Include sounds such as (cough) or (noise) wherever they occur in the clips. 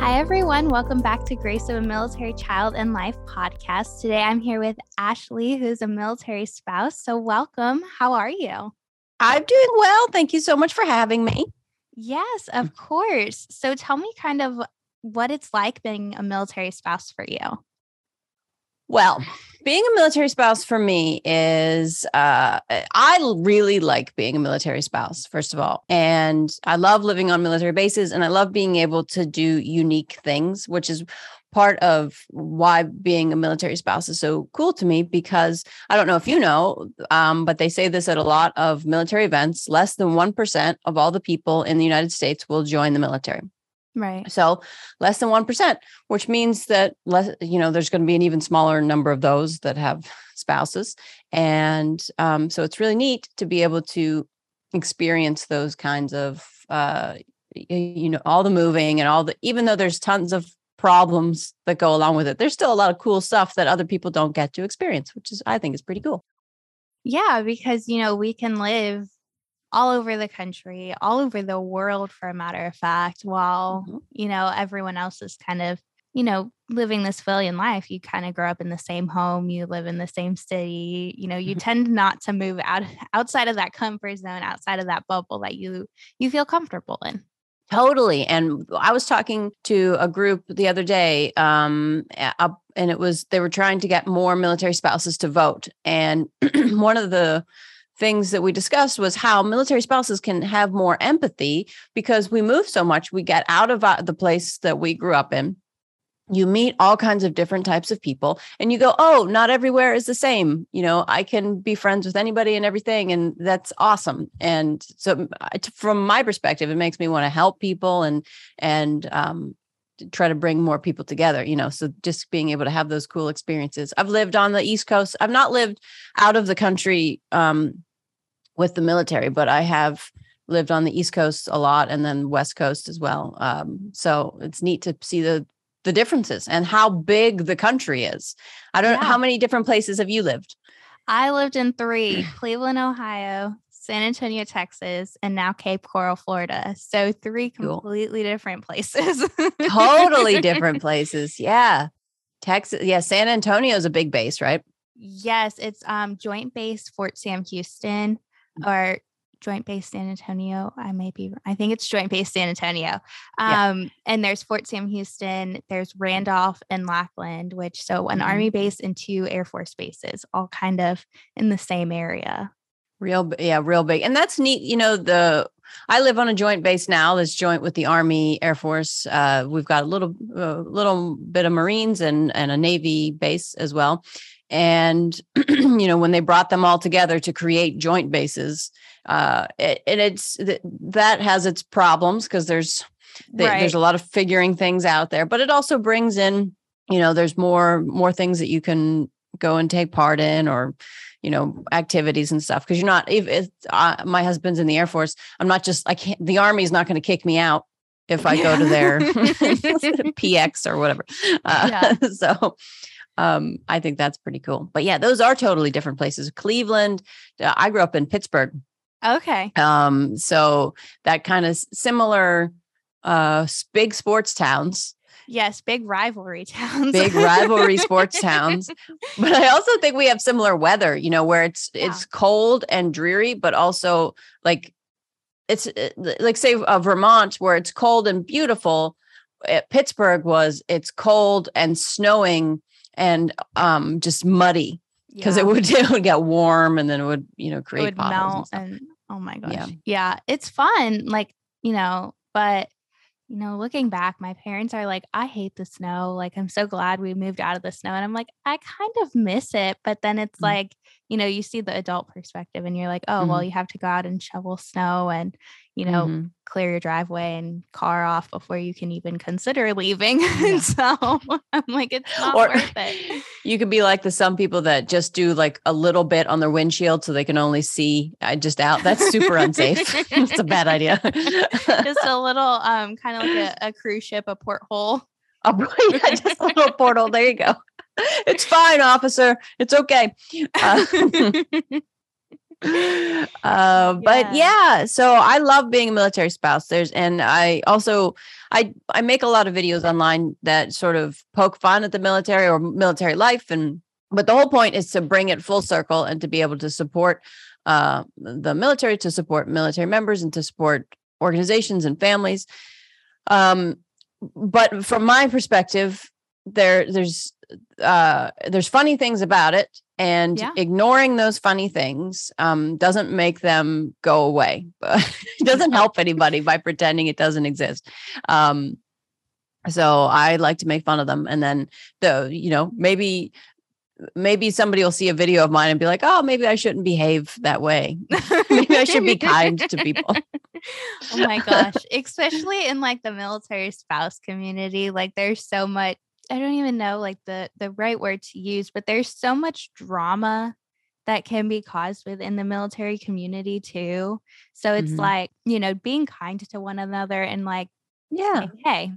Hi, everyone. Welcome back to Grace of a Military Child and Life podcast. Today I'm here with Ashley, who's a military spouse. So, welcome. How are you? I'm doing well. Thank you so much for having me. Yes, of course. So, tell me kind of what it's like being a military spouse for you. Well, being a military spouse for me is uh, I really like being a military spouse, first of all. And I love living on military bases and I love being able to do unique things, which is part of why being a military spouse is so cool to me because I don't know if you know, um, but they say this at a lot of military events less than 1% of all the people in the United States will join the military. Right. So less than 1%, which means that less, you know, there's going to be an even smaller number of those that have spouses. And um, so it's really neat to be able to experience those kinds of, uh, you know, all the moving and all the, even though there's tons of problems that go along with it, there's still a lot of cool stuff that other people don't get to experience, which is, I think is pretty cool. Yeah, because, you know, we can live all over the country, all over the world, for a matter of fact, while, mm-hmm. you know, everyone else is kind of, you know, living this civilian life. You kind of grow up in the same home, you live in the same city, you know, you mm-hmm. tend not to move out outside of that comfort zone, outside of that bubble that you you feel comfortable in. Totally. And I was talking to a group the other day, um, and it was they were trying to get more military spouses to vote. And (clears throat) one of the things that we discussed was how military spouses can have more empathy because we move so much. We get out of uh, the place that we grew up in. You meet all kinds of different types of people, and you go, Oh, not everywhere is the same. You know, I can be friends with anybody and everything, and that's awesome. And so, from my perspective, it makes me want to help people and, and, um, try to bring more people together you know so just being able to have those cool experiences i've lived on the east coast i've not lived out of the country um, with the military, but I have lived on the East Coast a lot and then West Coast as well. Um, so it's neat to see the the differences and how big the country is. I don't yeah. know how many different places have you lived? I lived in three Cleveland, Ohio, San Antonio, Texas, and now Cape Coral, Florida. So three completely cool. different places. totally different (laughs) places. Yeah. Texas. Yeah. San Antonio is a big base, right? Yes. It's um joint base Fort Sam Houston or Joint Base San Antonio. I may be, I think it's Joint Base San Antonio. Um, yeah. And there's Fort Sam Houston, there's Randolph and Lackland, which so an mm-hmm. Army base and two Air Force bases, all kind of in the same area. Real, yeah, real big. And that's neat. You know, the, I live on a joint base now that's joint with the Army Air Force. Uh, we've got a little, uh, little bit of Marines and, and a Navy base as well and (clears throat) you know when they brought them all together to create joint bases uh it, and it's that has its problems because there's they, right. there's a lot of figuring things out there but it also brings in you know there's more more things that you can go and take part in or you know activities and stuff because you're not if, if uh, my husband's in the air force i'm not just i can't the army's not going to kick me out if i go to their (laughs) (laughs) px or whatever uh, yeah. (laughs) so um, I think that's pretty cool. But yeah, those are totally different places. Cleveland, uh, I grew up in Pittsburgh. Okay. Um, so that kind of similar uh big sports towns. Yes, big rivalry (laughs) towns. big rivalry sports towns. (laughs) But I also think we have similar weather, you know, where it's yeah. it's cold and dreary, but also like it's uh, like say uh, Vermont where it's cold and beautiful. Pittsburgh was it's cold and snowing and um, just muddy because yeah. it would (laughs) it would get warm and then it would you know create it would melt and, and, oh my gosh yeah. yeah it's fun like you know but you know looking back my parents are like i hate the snow like i'm so glad we moved out of the snow and i'm like i kind of miss it but then it's mm-hmm. like you know you see the adult perspective and you're like oh mm-hmm. well you have to go out and shovel snow and you know, mm-hmm. clear your driveway and car off before you can even consider leaving. (laughs) Yeah. so I'm like, it's not or, worth it. (laughs) You could be like the some people that just do like a little bit on their windshield so they can only see uh, just out. That's super unsafe. (laughs) it's a bad idea. just a little, um, kind of like a, a cruise ship, a porthole. Oh, yeah, just a little portal. There you go. It's fine, officer. It's okay. Uh, (laughs) uh, but yeah. so I love being a military spouse. There's, and I also, I, I make a lot of videos online that sort of poke fun at the military or military life. And, but the whole point is to bring it full circle and to be able to support uh, the military, to support military members and to support organizations and families. Um, but from my perspective, there, there's, uh, there's funny things about it and yeah. ignoring those funny things um, doesn't make them go away (laughs) it doesn't help anybody by pretending it doesn't exist. Um, so i like to make fun of them and then the you know maybe maybe somebody will see a video of mine and be like oh maybe i shouldn't behave that way. (laughs) Maybe i should be (laughs) kind to people. Oh my gosh. Especially in like the military spouse community like there's so much I don't even know like the the right word to use, but there's so much drama that can be caused within the military community too. So it's mm-hmm. like, you know, being kind to one another and like, yeah, saying, hey,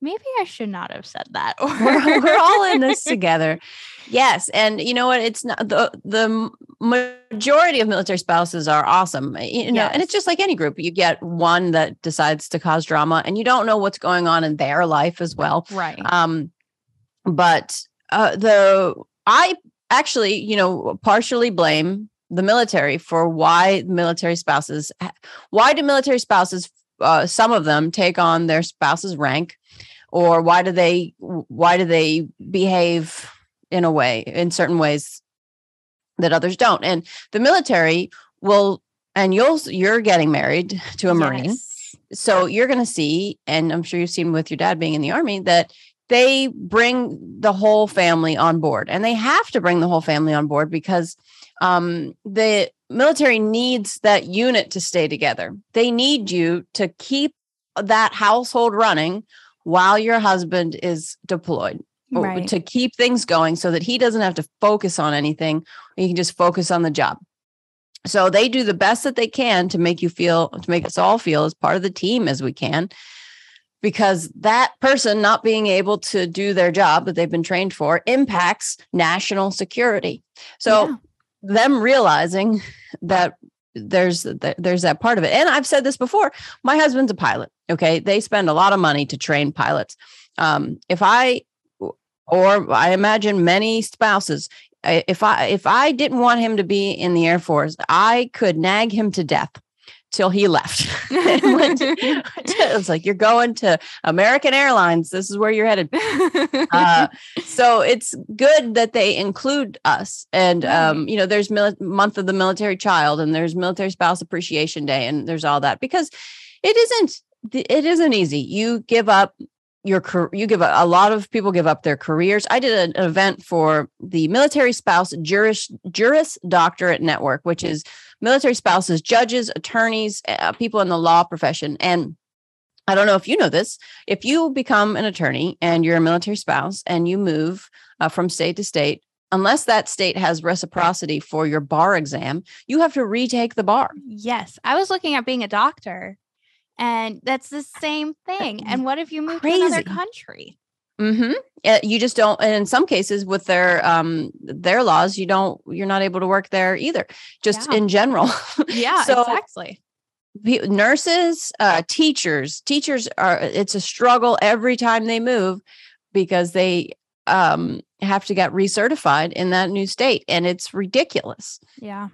maybe I should not have said that. (laughs) (laughs) we're, we're all in this together. Yes. And you know what? It's not the, the majority of military spouses are awesome, you know, yes. and it's just like any group. You get one that decides to cause drama and you don't know what's going on in their life as well. Right. Um, but uh, the I actually, you know, partially blame the military for why military spouses why do military spouses uh, some of them take on their spouse's rank? Or why do they why do they behave in a way in certain ways that others don't? And the military will and you'll you're getting married to a yes. marine so you're going to see and i'm sure you've seen with your dad being in the army that they bring the whole family on board and they have to bring the whole family on board because um, the military needs that unit to stay together. They need you to keep that household running while your husband is deployed right. to keep things going so that he doesn't have to focus on anything. He can just focus on the job. So they do the best that they can to make you feel to make us all feel as part of the team as we can because that person not being able to do their job that they've been trained for impacts national security. So yeah. them realizing that there's there's that part of it. And I've said this before, my husband's a pilot, okay? They spend a lot of money to train pilots. Um, if I or I imagine many spouses if I if I didn't want him to be in the Air Force, I could nag him to death till he left. (laughs) (laughs) it was like, you're going to American Airlines. This is where you're headed. (laughs) Uh, so it's good that they include us. And, um, you know, there's mil- month of the military child and there's military spouse appreciation day and there's all that because it isn't, it isn't easy. You give up your you give a, a, lot of people give up their careers. I did an event for the military spouse juris juris doctorate network, which is military spouses, judges, attorneys, uh, people in the law profession. And I don't know if you know this. If you become an attorney and you're a military spouse and you move uh, from state to state, unless that state has reciprocity for your bar exam, you have to retake the bar. Yes. I was looking at being a doctor and that's the same thing. And what if you move Crazy. to another country? Mm-hmm. You just don't. And in some cases, with their um their laws, you don't. You're not able to work there either. Just yeah. in general. (laughs) Yeah. so exactly. Nurses, uh, teachers, teachers are. It's a struggle every time they move because they um have to get recertified in that new state, and it's ridiculous. Yeah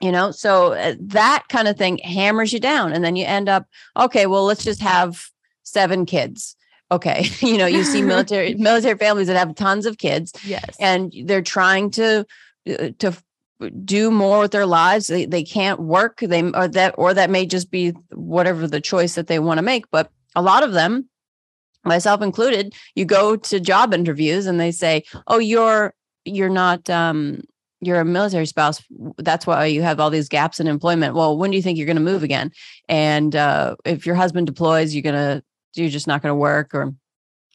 you know so uh, that kind of thing hammers you down and then you end up okay well let's just have seven kids okay (laughs) you know you see (laughs) military military families that have tons of kids yes and they're trying to uh, to do more with their lives they, they can't work they or that or that may just be whatever the choice that they want to make but a lot of them myself included you go to job interviews and they say oh you're you're not um you're a military spouse. That's why you have all these gaps in employment. Well, when do you think you're going to move again? And uh, if your husband deploys, you're gonna you're just not going to work, or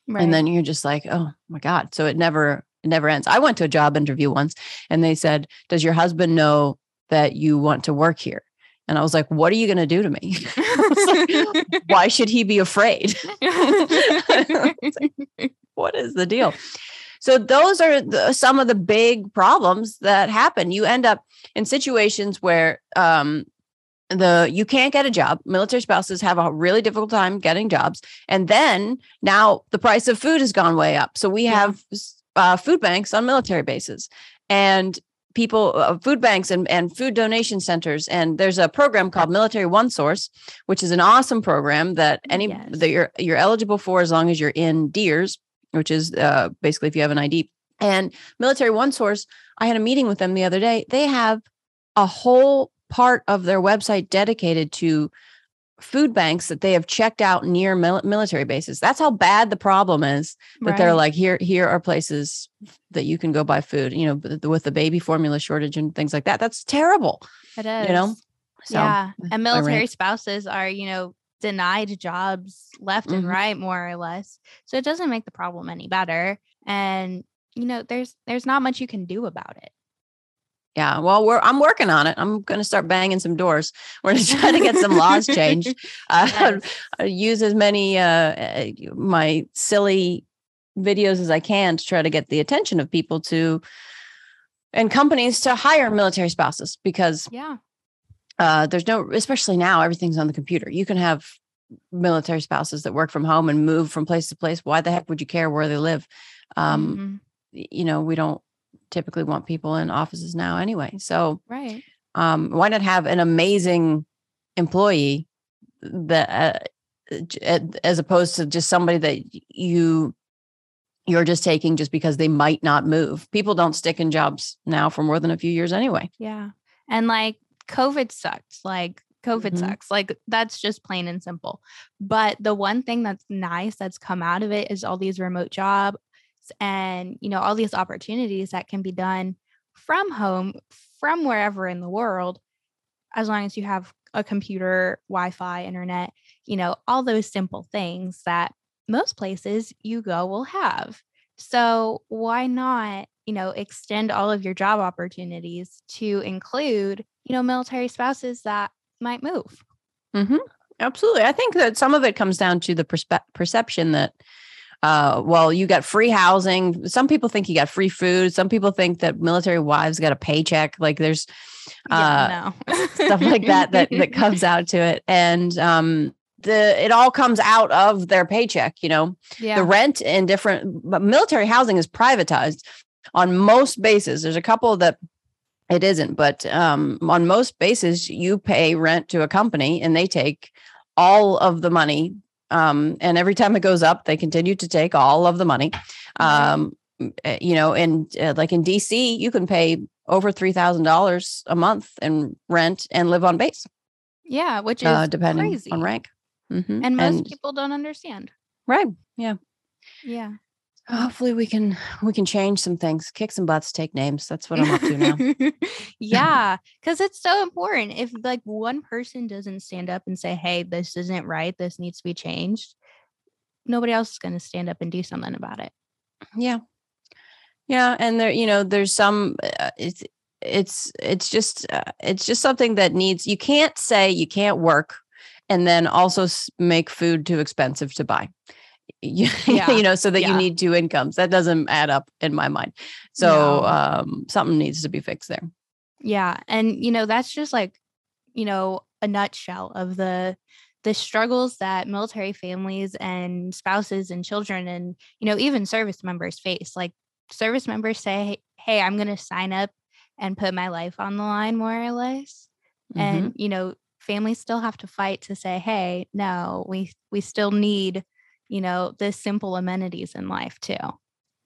right. and then you're just like, oh my god. So it never it never ends. I went to a job interview once, and they said, "Does your husband know that you want to work here?" And I was like, what are you going to do to me? (laughs) like, Why should he be afraid? (laughs) like, what is the deal? So those are the, some of the big problems that happen. You end up in situations where um, the you can't get a job. Military spouses have a really difficult time getting jobs, and then now the price of food has gone way up. So we yeah. have uh, food banks on military bases, and people uh, food banks and, and food donation centers and there's a program called Military OneSource which is an awesome program that any yes. that you're you're eligible for as long as you're in DEERS which is uh, basically if you have an id and Military OneSource i had a meeting with them the other day they have a whole part of their website dedicated to food banks that they have checked out near mil- military bases. That's how bad the problem is that right. they're like here here are places that you can go buy food, you know, with the baby formula shortage and things like that. That's terrible. It is. You know. So, yeah. And military spouses are, you know, denied jobs left mm-hmm. and right more or less. So it doesn't make the problem any better and you know, there's there's not much you can do about it yeah well we're i'm working on it. I'm going to start banging some doors. (laughs) We're going to try to get some laws changed. (laughs) Uh, (laughs) yes. use as many uh, uh, my silly videos as i can to try to get the attention of people to and companies to hire military spouses because yeah. uh, there's no especially now everything's on the computer. You can have military spouses that work from home and move from place to place. Why the heck would you care where they live? Um, mm-hmm. you know we don't typically want people in offices now anyway. So right. Um, why not have an amazing employee that uh, as opposed to just somebody that you you're just taking just because they might not move. People don't stick in jobs now for more than a few years anyway. Yeah. And like COVID sucks. Like COVID mm-hmm. sucks. Like that's just plain and simple. But the one thing that's nice that's come out of it is all these remote job and you know all these opportunities that can be done from home from wherever in the world as long as you have a computer wi-fi internet you know all those simple things that most places you go will have. So why not you know extend all of your job opportunities to include you know military spouses that might move? Mm-hmm. absolutely. I think that some of it comes down to the perspe- perception that uh, well, you got free housing. Some people think you got free food. Some people think that military wives got a paycheck. Like there's uh, yeah, no. stuff like that that that comes (laughs) out to it, and um, the it all comes out of their paycheck. You know, yeah. the rent in different but military housing is privatized on most bases. There's a couple that it isn't, but um, on most bases, you pay rent to a company, and they take all of the money um, and every time it goes up, they continue to take all of the money. Um, eh, you know, and uh, like in DC, you can pay over three thousand dollars a month in rent and live on base. Yeah, which is uh, depending crazy. on rank. Mm-hmm. And most and, people don't understand. Right. Yeah. Yeah hopefully we can we can change some things kick some butts take names that's what i'm up to now. (laughs) Yeah because it's so important if like one person doesn't stand up and say hey this isn't right this needs to be changed nobody else is going to stand up and do something about it. Yeah. Yeah and there you know there's some uh, it's it's it's just uh, it's just something that needs you can't say you can't work and then also make food too expensive to buy you, (laughs) yeah. you know, so that yeah. you need two incomes. That doesn't add up in my mind. So no. um, something needs to be fixed there. Yeah. And, you know, that's just like, you know, a nutshell of the the struggles that military families and spouses and children and you know even service members face like service members say hey i'm going to sign up and put my life on the line more or less mm-hmm. and you know families still have to fight to say hey no we we still need you know, the simple amenities in life too.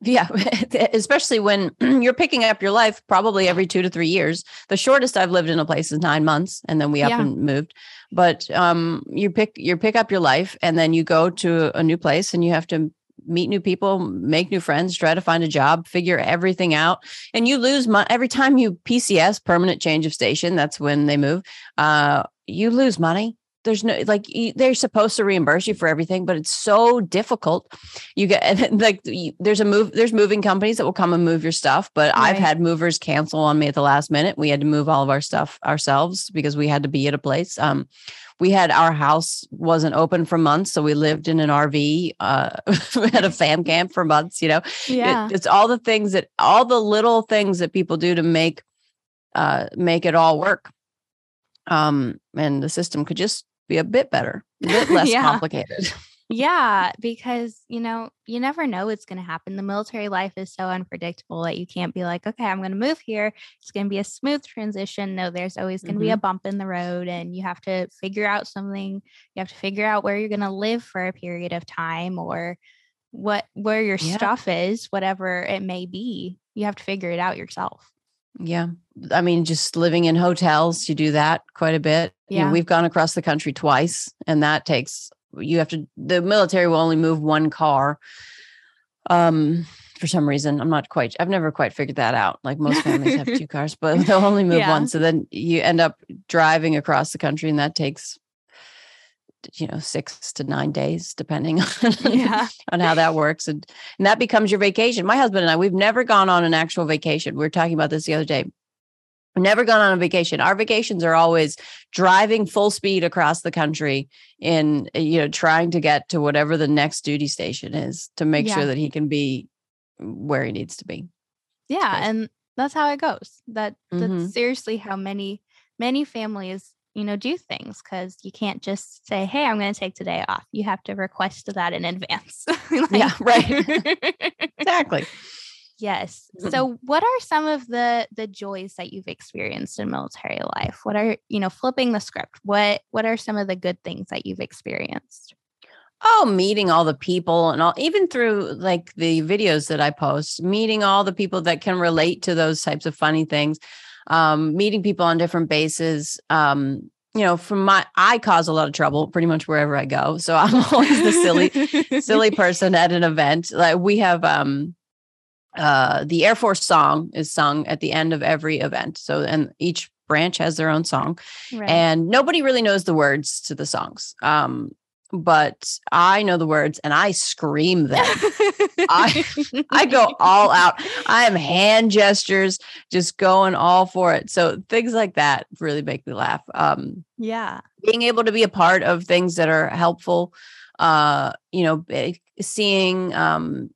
Yeah, (laughs) especially when (clears throat) you're picking up your life probably every two to three years. The shortest I've lived in a place is nine months, and then we up yeah. and moved. But um, you pick you pick up your life, and then you go to a new place, and you have to meet new people, make new friends, try to find a job, figure everything out. And you lose money every time you PCS, permanent change of station. That's when they move. Uh, you lose money there's no like they're supposed to reimburse you for everything but it's so difficult. You get (laughs) like there's a move there's moving companies that will come and move your stuff but right. i've had movers cancel on me at the last minute. We had to move all of our stuff ourselves because we had to be at a place. Um we had our house wasn't open for months so we lived in an rv uh (laughs) we had a fam camp for months you know? Yeah. it, it's all the things that all the little things that people do to make uh make it all work. Um and the system could just be a bit better, a bit (laughs) less yeah. complicated. (laughs) Yeah, because you know, you never know what's going to happen. The military life is so unpredictable that you can't be like, okay, I'm going to move here. It's going to be a smooth transition. No, there's always going to mm-hmm. be a mm-hmm. bump in the road, and you have to figure out something. You have to figure out where you're going to live for a period of time or what where your yeah. stuff is, whatever it may be. You have to figure it out yourself. Yeah. I mean, just living in hotels, you do that quite a bit. Yeah. You know, we've gone across the country twice, and that takes, you have to, the military will only move one car. Um, for some reason, I'm not quite, I've never quite figured that out. Like most families have two (laughs) cars, but (laughs) they'll only move yeah. one. So then you end up driving across the country, and that takes you know six to nine days depending (laughs) on, yeah. on how that works and, and that becomes your vacation my husband and i we've never gone on an actual vacation we were talking about this the other day never gone on a vacation our vacations are always driving full speed across the country in you know trying to get to whatever the next duty station is to make yeah. sure that he can be where he needs to be yeah and that's how it goes that that's mm-hmm. seriously how many many families you know, do things because you can't just say, Hey, I'm going to take today off. You have to request that in advance. (laughs) like, yeah, right. (laughs) exactly. Yes. (laughs) So what are some of the the joys that you've experienced in military life? What are, you know, flipping the script? What what are some of the good things that you've experienced? Oh, meeting all the people and all even through like the videos that I post, meeting all the people that can relate to those types of funny things um, meeting people on different bases. Um, you know, from my, I cause a lot of trouble pretty much wherever I go. So I'm (laughs) always the silly, (laughs) silly person at an event. Like we have, um, uh, the Air Force song is sung at the end of every event. So, and each branch has their own song, right. and nobody really knows the words to the songs. Um, but I know the words and I scream them. I (laughs) I go all out. I am hand gestures, just going all for it. So things like that really make me laugh. Um, yeah, being able to be a part of things that are helpful. Uh, you know, seeing um,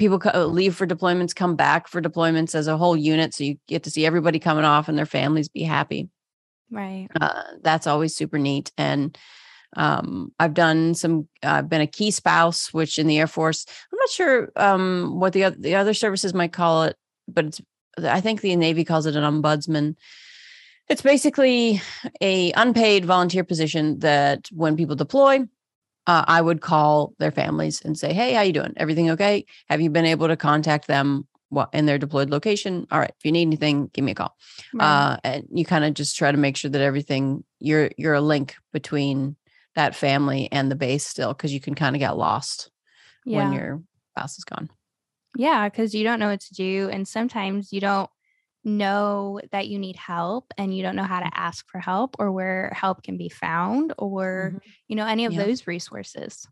people leave for deployments, come back for deployments as a whole unit, so you get to see everybody coming off and their families be happy. Right. Uh, that's always super neat and um, I've done some. I've been a key spouse, which in the Air Force, I'm not sure um, what the other, the other services might call it, but it's. I think the Navy calls it an ombudsman. It's basically a unpaid volunteer position that when people deploy, uh, I would call their families and say, "Hey, how you doing? Everything okay? Have you been able to contact them in their deployed location? All right, if you need anything, give me a call." Right. Uh, and you kind of just try to make sure that everything you're you're a link between that family and the base still because you can kind of get lost yeah. when your spouse is gone. Yeah, because you don't know what to do. And sometimes you don't know that you need help and you don't know how to ask for help or where help can be found or, mm-hmm. you know, any of yeah. those resources.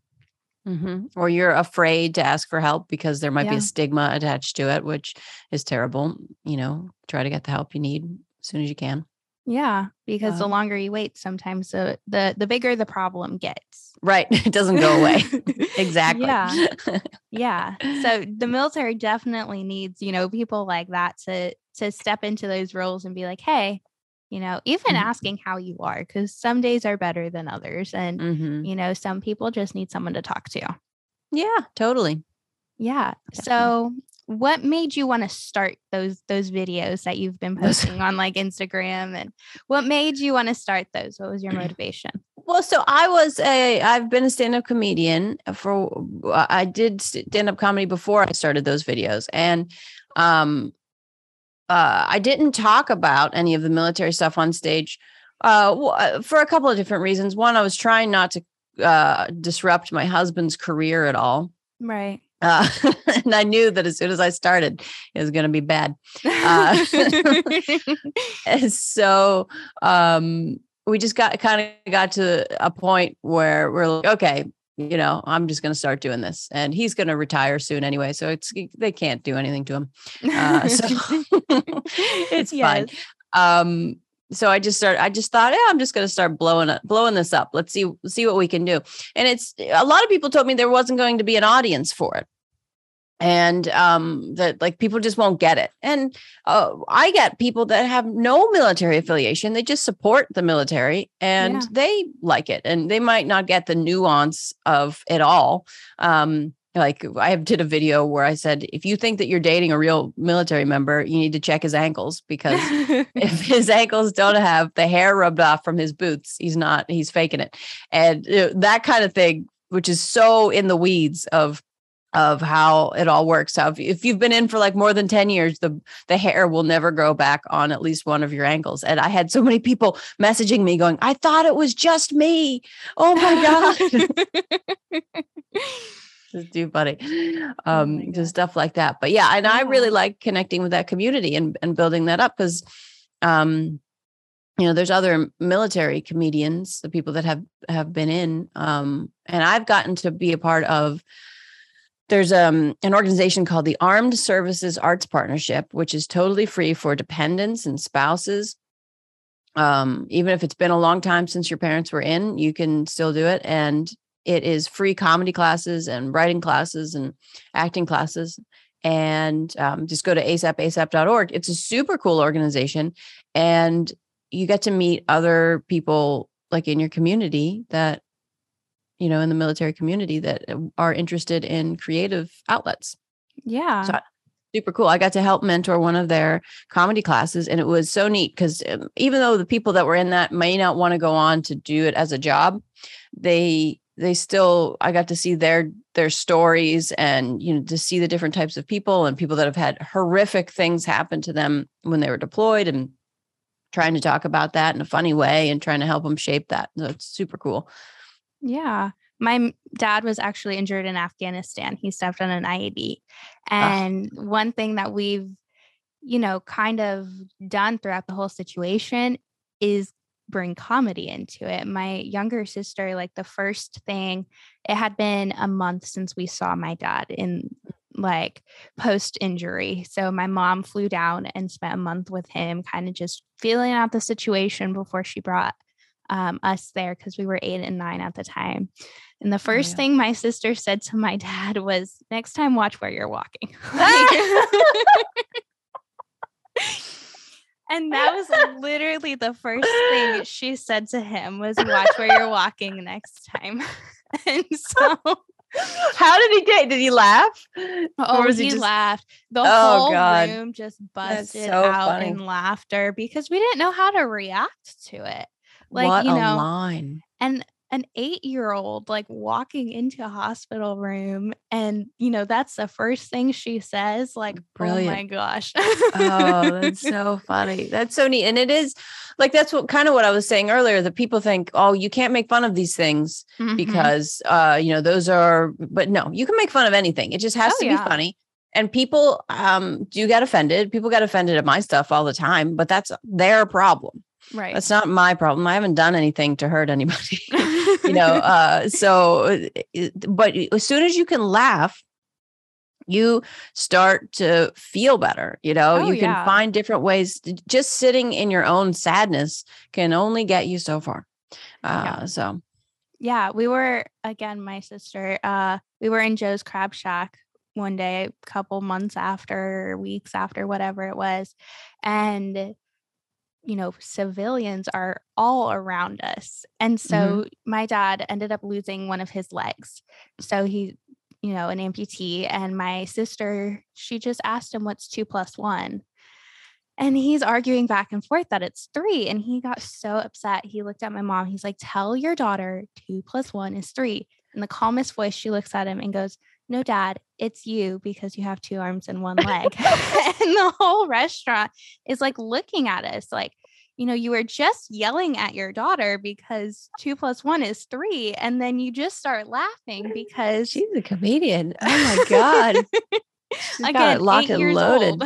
Mm-hmm. Or you're afraid to ask for help because there might yeah. be a stigma attached to it, which is terrible. You know, try to get the help you need as soon as you can. Yeah, because the longer you wait, sometimes the the the bigger the problem gets. Right, (laughs) it doesn't go away. (laughs) exactly. Yeah, (laughs) yeah. So the military definitely needs you know people like that to to step into those roles and be like, hey, you know, even mm-hmm. asking how you are, because some days are better than others, and mm-hmm. you know, some people just need someone to talk to. Yeah, totally. Yeah. Definitely. So what made you want to start those those videos that you've been posting on like Instagram and what made you want to start those? What was your (clears throat) motivation? Well, so I was a I've been a stand-up comedian for I did stand-up comedy before I started those videos and um uh I didn't talk about any of the military stuff on stage uh, uh for a couple of different reasons. One, I was trying not to uh disrupt my husband's career at all. Right Uh, (laughs) and I knew that as soon as I started, it was going to be bad. Uh, (laughs) (laughs) and so um, we just got kind of got to a point where we're like, okay, you know, I'm just going to start doing this, and he's going to retire soon anyway, so it's they can't do anything to him, uh, so it's yes. fine. Um, so I just started. I just thought, yeah, I'm just going to start blowing up, blowing this up. Let's see, see what we can do. And it's a lot of people told me there wasn't going to be an audience for it, and um, that like people just won't get it. And uh, I get people that have no military affiliation; they just support the military and yeah. they like it, and they might not get the nuance of it all. Um, like I did a video where I said, if you think that you're dating a real military member, you need to check his ankles because (laughs) if his ankles don't have the hair rubbed off from his boots, he's not, he's faking it. And uh, that kind of thing, which is so in the weeds of of how it all works. So if, if, you've been in for like more than 10 years, the the hair will never grow back on at least one of your ankles. And I had so many people messaging me going, I thought it was just me. Oh my God. (laughs) (laughs) just too funny. Um, oh just stuff like that. But yeah, and yeah. I really like connecting with that community and, and building that up because um, you know, there's other military comedians, the people that have have been in. Um, and I've gotten to be a part of there's um, an organization called the Armed Services Arts Partnership, which is totally free for dependents and spouses. Um, even if it's been a long time since your parents were in, you can still do it. And it is free comedy classes and writing classes and acting classes. And um, just go to asapasap.org. It's a super cool organization. And you get to meet other people like in your community that, you know, in the military community that uh, are interested in creative outlets. Yeah. So super cool. I got to help mentor one of their comedy classes, and it was so neat because um, even though the people that were in that may not want to go on to do it as a job, they they still i got to see their their stories and you know to see the different types of people and people that have had horrific things happen to them when they were deployed and trying to talk about that in a funny way and trying to help them shape that. So it's super cool. Yeah. My dad was actually injured in afghanistan. He stepped on an ied ah. and one thing that we've you know kind of done throughout the whole situation is bring comedy into it. My younger sister, like the first thing, it had been a month since we saw my dad in like post injury. So my mom flew down and spent a month with him, kind of just feeling out the situation before she brought um, us there because we were eight and nine at the time. And the oh, first oh, yeah. thing my sister said to my (laughs) dad was, "Next time, watch where you're walking." (laughs) (laughs) And (laughs) that was literally the first thing she said to him was watch where you're walking next time. (laughs) and so how did he take? Did he laugh? Oh, he, he just... laughed. The oh, whole God. room just busted so out funny. in laughter because we didn't know how to react to it. Like, what you know, line. And an eight year old like walking into a hospital room and you know that's the first thing she says like Brilliant. oh my gosh oh that's (laughs) so funny that's so neat and it is like that's what kind of what i was saying earlier that people think oh you can't make fun of these things mm-hmm. because uh you know those are but no you can make fun of anything it just has oh, to yeah. be funny and people um do get offended people get offended at my stuff all the time but that's their problem Right. That's not my problem. I haven't done anything to hurt anybody. (laughs) you know, (laughs) uh, so, but as soon as you can laugh, you start to feel better. You know, oh, you can yeah. find different ways. Just sitting in your own sadness can only get you so far. Uh, yeah. So, yeah, we were again, my sister. Uh, we were in Joe's Crab Shack one day, a couple months after, weeks after, whatever it was, and you know, civilians are all around us. And mm-hmm. so mm-hmm. my dad ended up losing one of his legs. So he, you know, an amputee. And my sister, she just asked him, what's two plus one? And he's arguing back and forth that it's three. And he got so upset. He looked at my mom. He's like, tell your daughter two plus one is three. In the calmest voice, she looks at him and goes, no, dad, it's you because you have two arms and one (laughs) leg. (laughs) and the whole restaurant is like looking at us like, you know, you were just yelling at your daughter because two plus one is three. And then you just start laughing because she's a comedian. Oh my God. (laughs) she's Again, got it locked and loaded.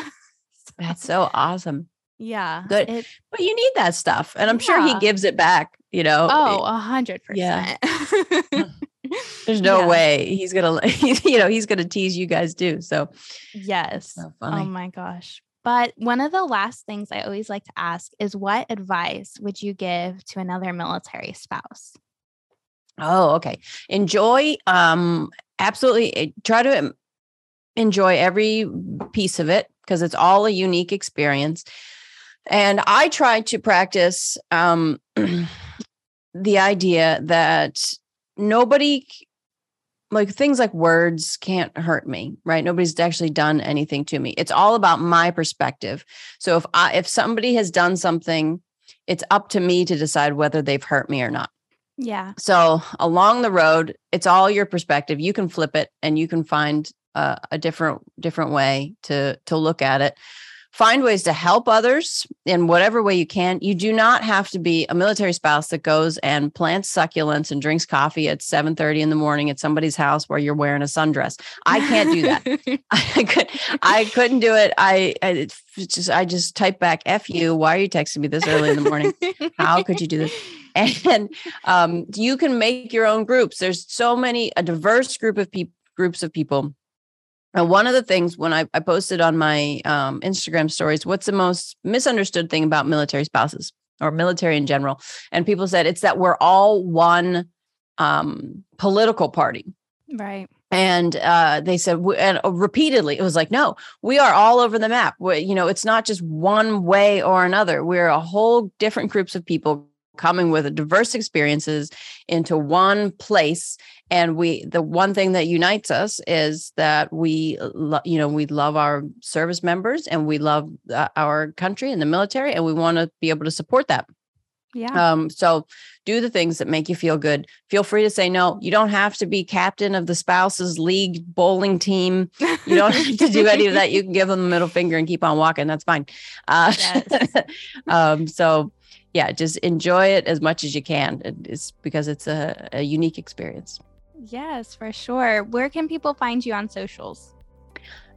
That's so awesome. Yeah. Good. It, but you need that stuff. And I'm yeah. sure he gives it back, you know. Oh, a hundred percent. There's no yeah. way he's gonna, (laughs) you know, he's gonna tease you guys too. So, yes. So oh my gosh. But one of the last things I always like to ask is what advice would you give to another military spouse? Oh, okay. Enjoy, um, absolutely eh, try to enjoy every piece of it because it's all a unique experience. And I try to practice um, (clears throat) the idea that nobody like things like words can't hurt me right? Nobody's actually done anything to me. It's all about my perspective. So if i if somebody has done something it's up to me to decide whether they've hurt me or not. Yeah. So along the road it's all your perspective. You can flip it and you can find uh, a different different way to to look at it find ways to help others in whatever way you can. You do not have to be a military spouse that goes and plants succulents and drinks coffee at 7:30 in the morning at somebody's house where you're wearing a sundress. I can't do that. (laughs) (laughs) I could I couldn't do it. I, I just I just type back F you. Why are you texting me this early in the morning? How could you do this? (laughs) And um, you can make your own groups. There's so many a diverse group of people groups of people and one of the things when I, I posted on my um, Instagram stories, what's the most misunderstood thing about military spouses or military in general? And people said it's that we're all one um, political party. Right. And uh, they said, and uh, repeatedly, it was like, no, we are all over the map. We, you know, it's not just one way or another. We're a whole different groups of people coming with diverse experiences into one place. And we the one thing that unites us is that we lo- you know we love our service members and we love uh, our country and the military and we want to be able to support that. Yeah. Um so do the things that make you feel good. Feel free to say no. You don't have to be captain of the spouses league bowling team. You don't have to do any of that. You can give them the middle finger and keep on walking. That's fine. Uh, yes. (laughs) um so yeah, just enjoy it as much as you can. It's because it's a, a unique experience. Yes, for sure. Where can people find you on socials?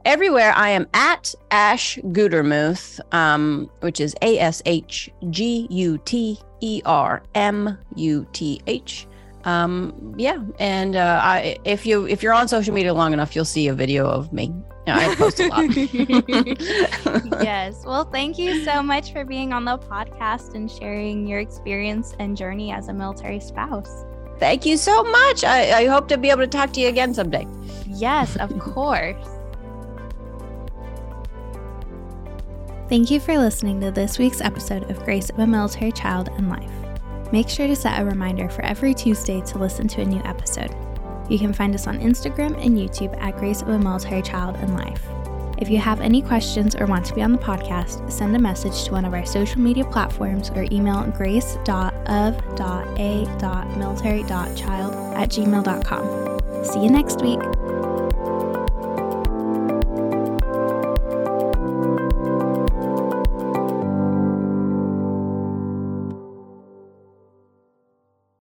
Everywhere I am at Ash Gutermuth, um, which is A S H G U T E R M U T H. Um, yeah, and uh, I, if you if you're on social media long enough, you'll see a video of me yeah, I post a lot. (laughs) (laughs) yes. Well, thank you so much for being on the podcast and sharing your experience and journey as a military spouse. Thank you so much. I, I hope to be able to talk to you again someday. Yes, of (laughs) course. Thank you for listening to this week's episode of Grace of a Military Child and Life. Make sure to set a reminder for every Tuesday to listen to a new episode. You can find us on Instagram and YouTube at Grace of a Military Child and Life. If you have any questions or want to be on the podcast, send a message to one of our social media platforms or email grace.of.a.military.child at gmail.com. See you next week.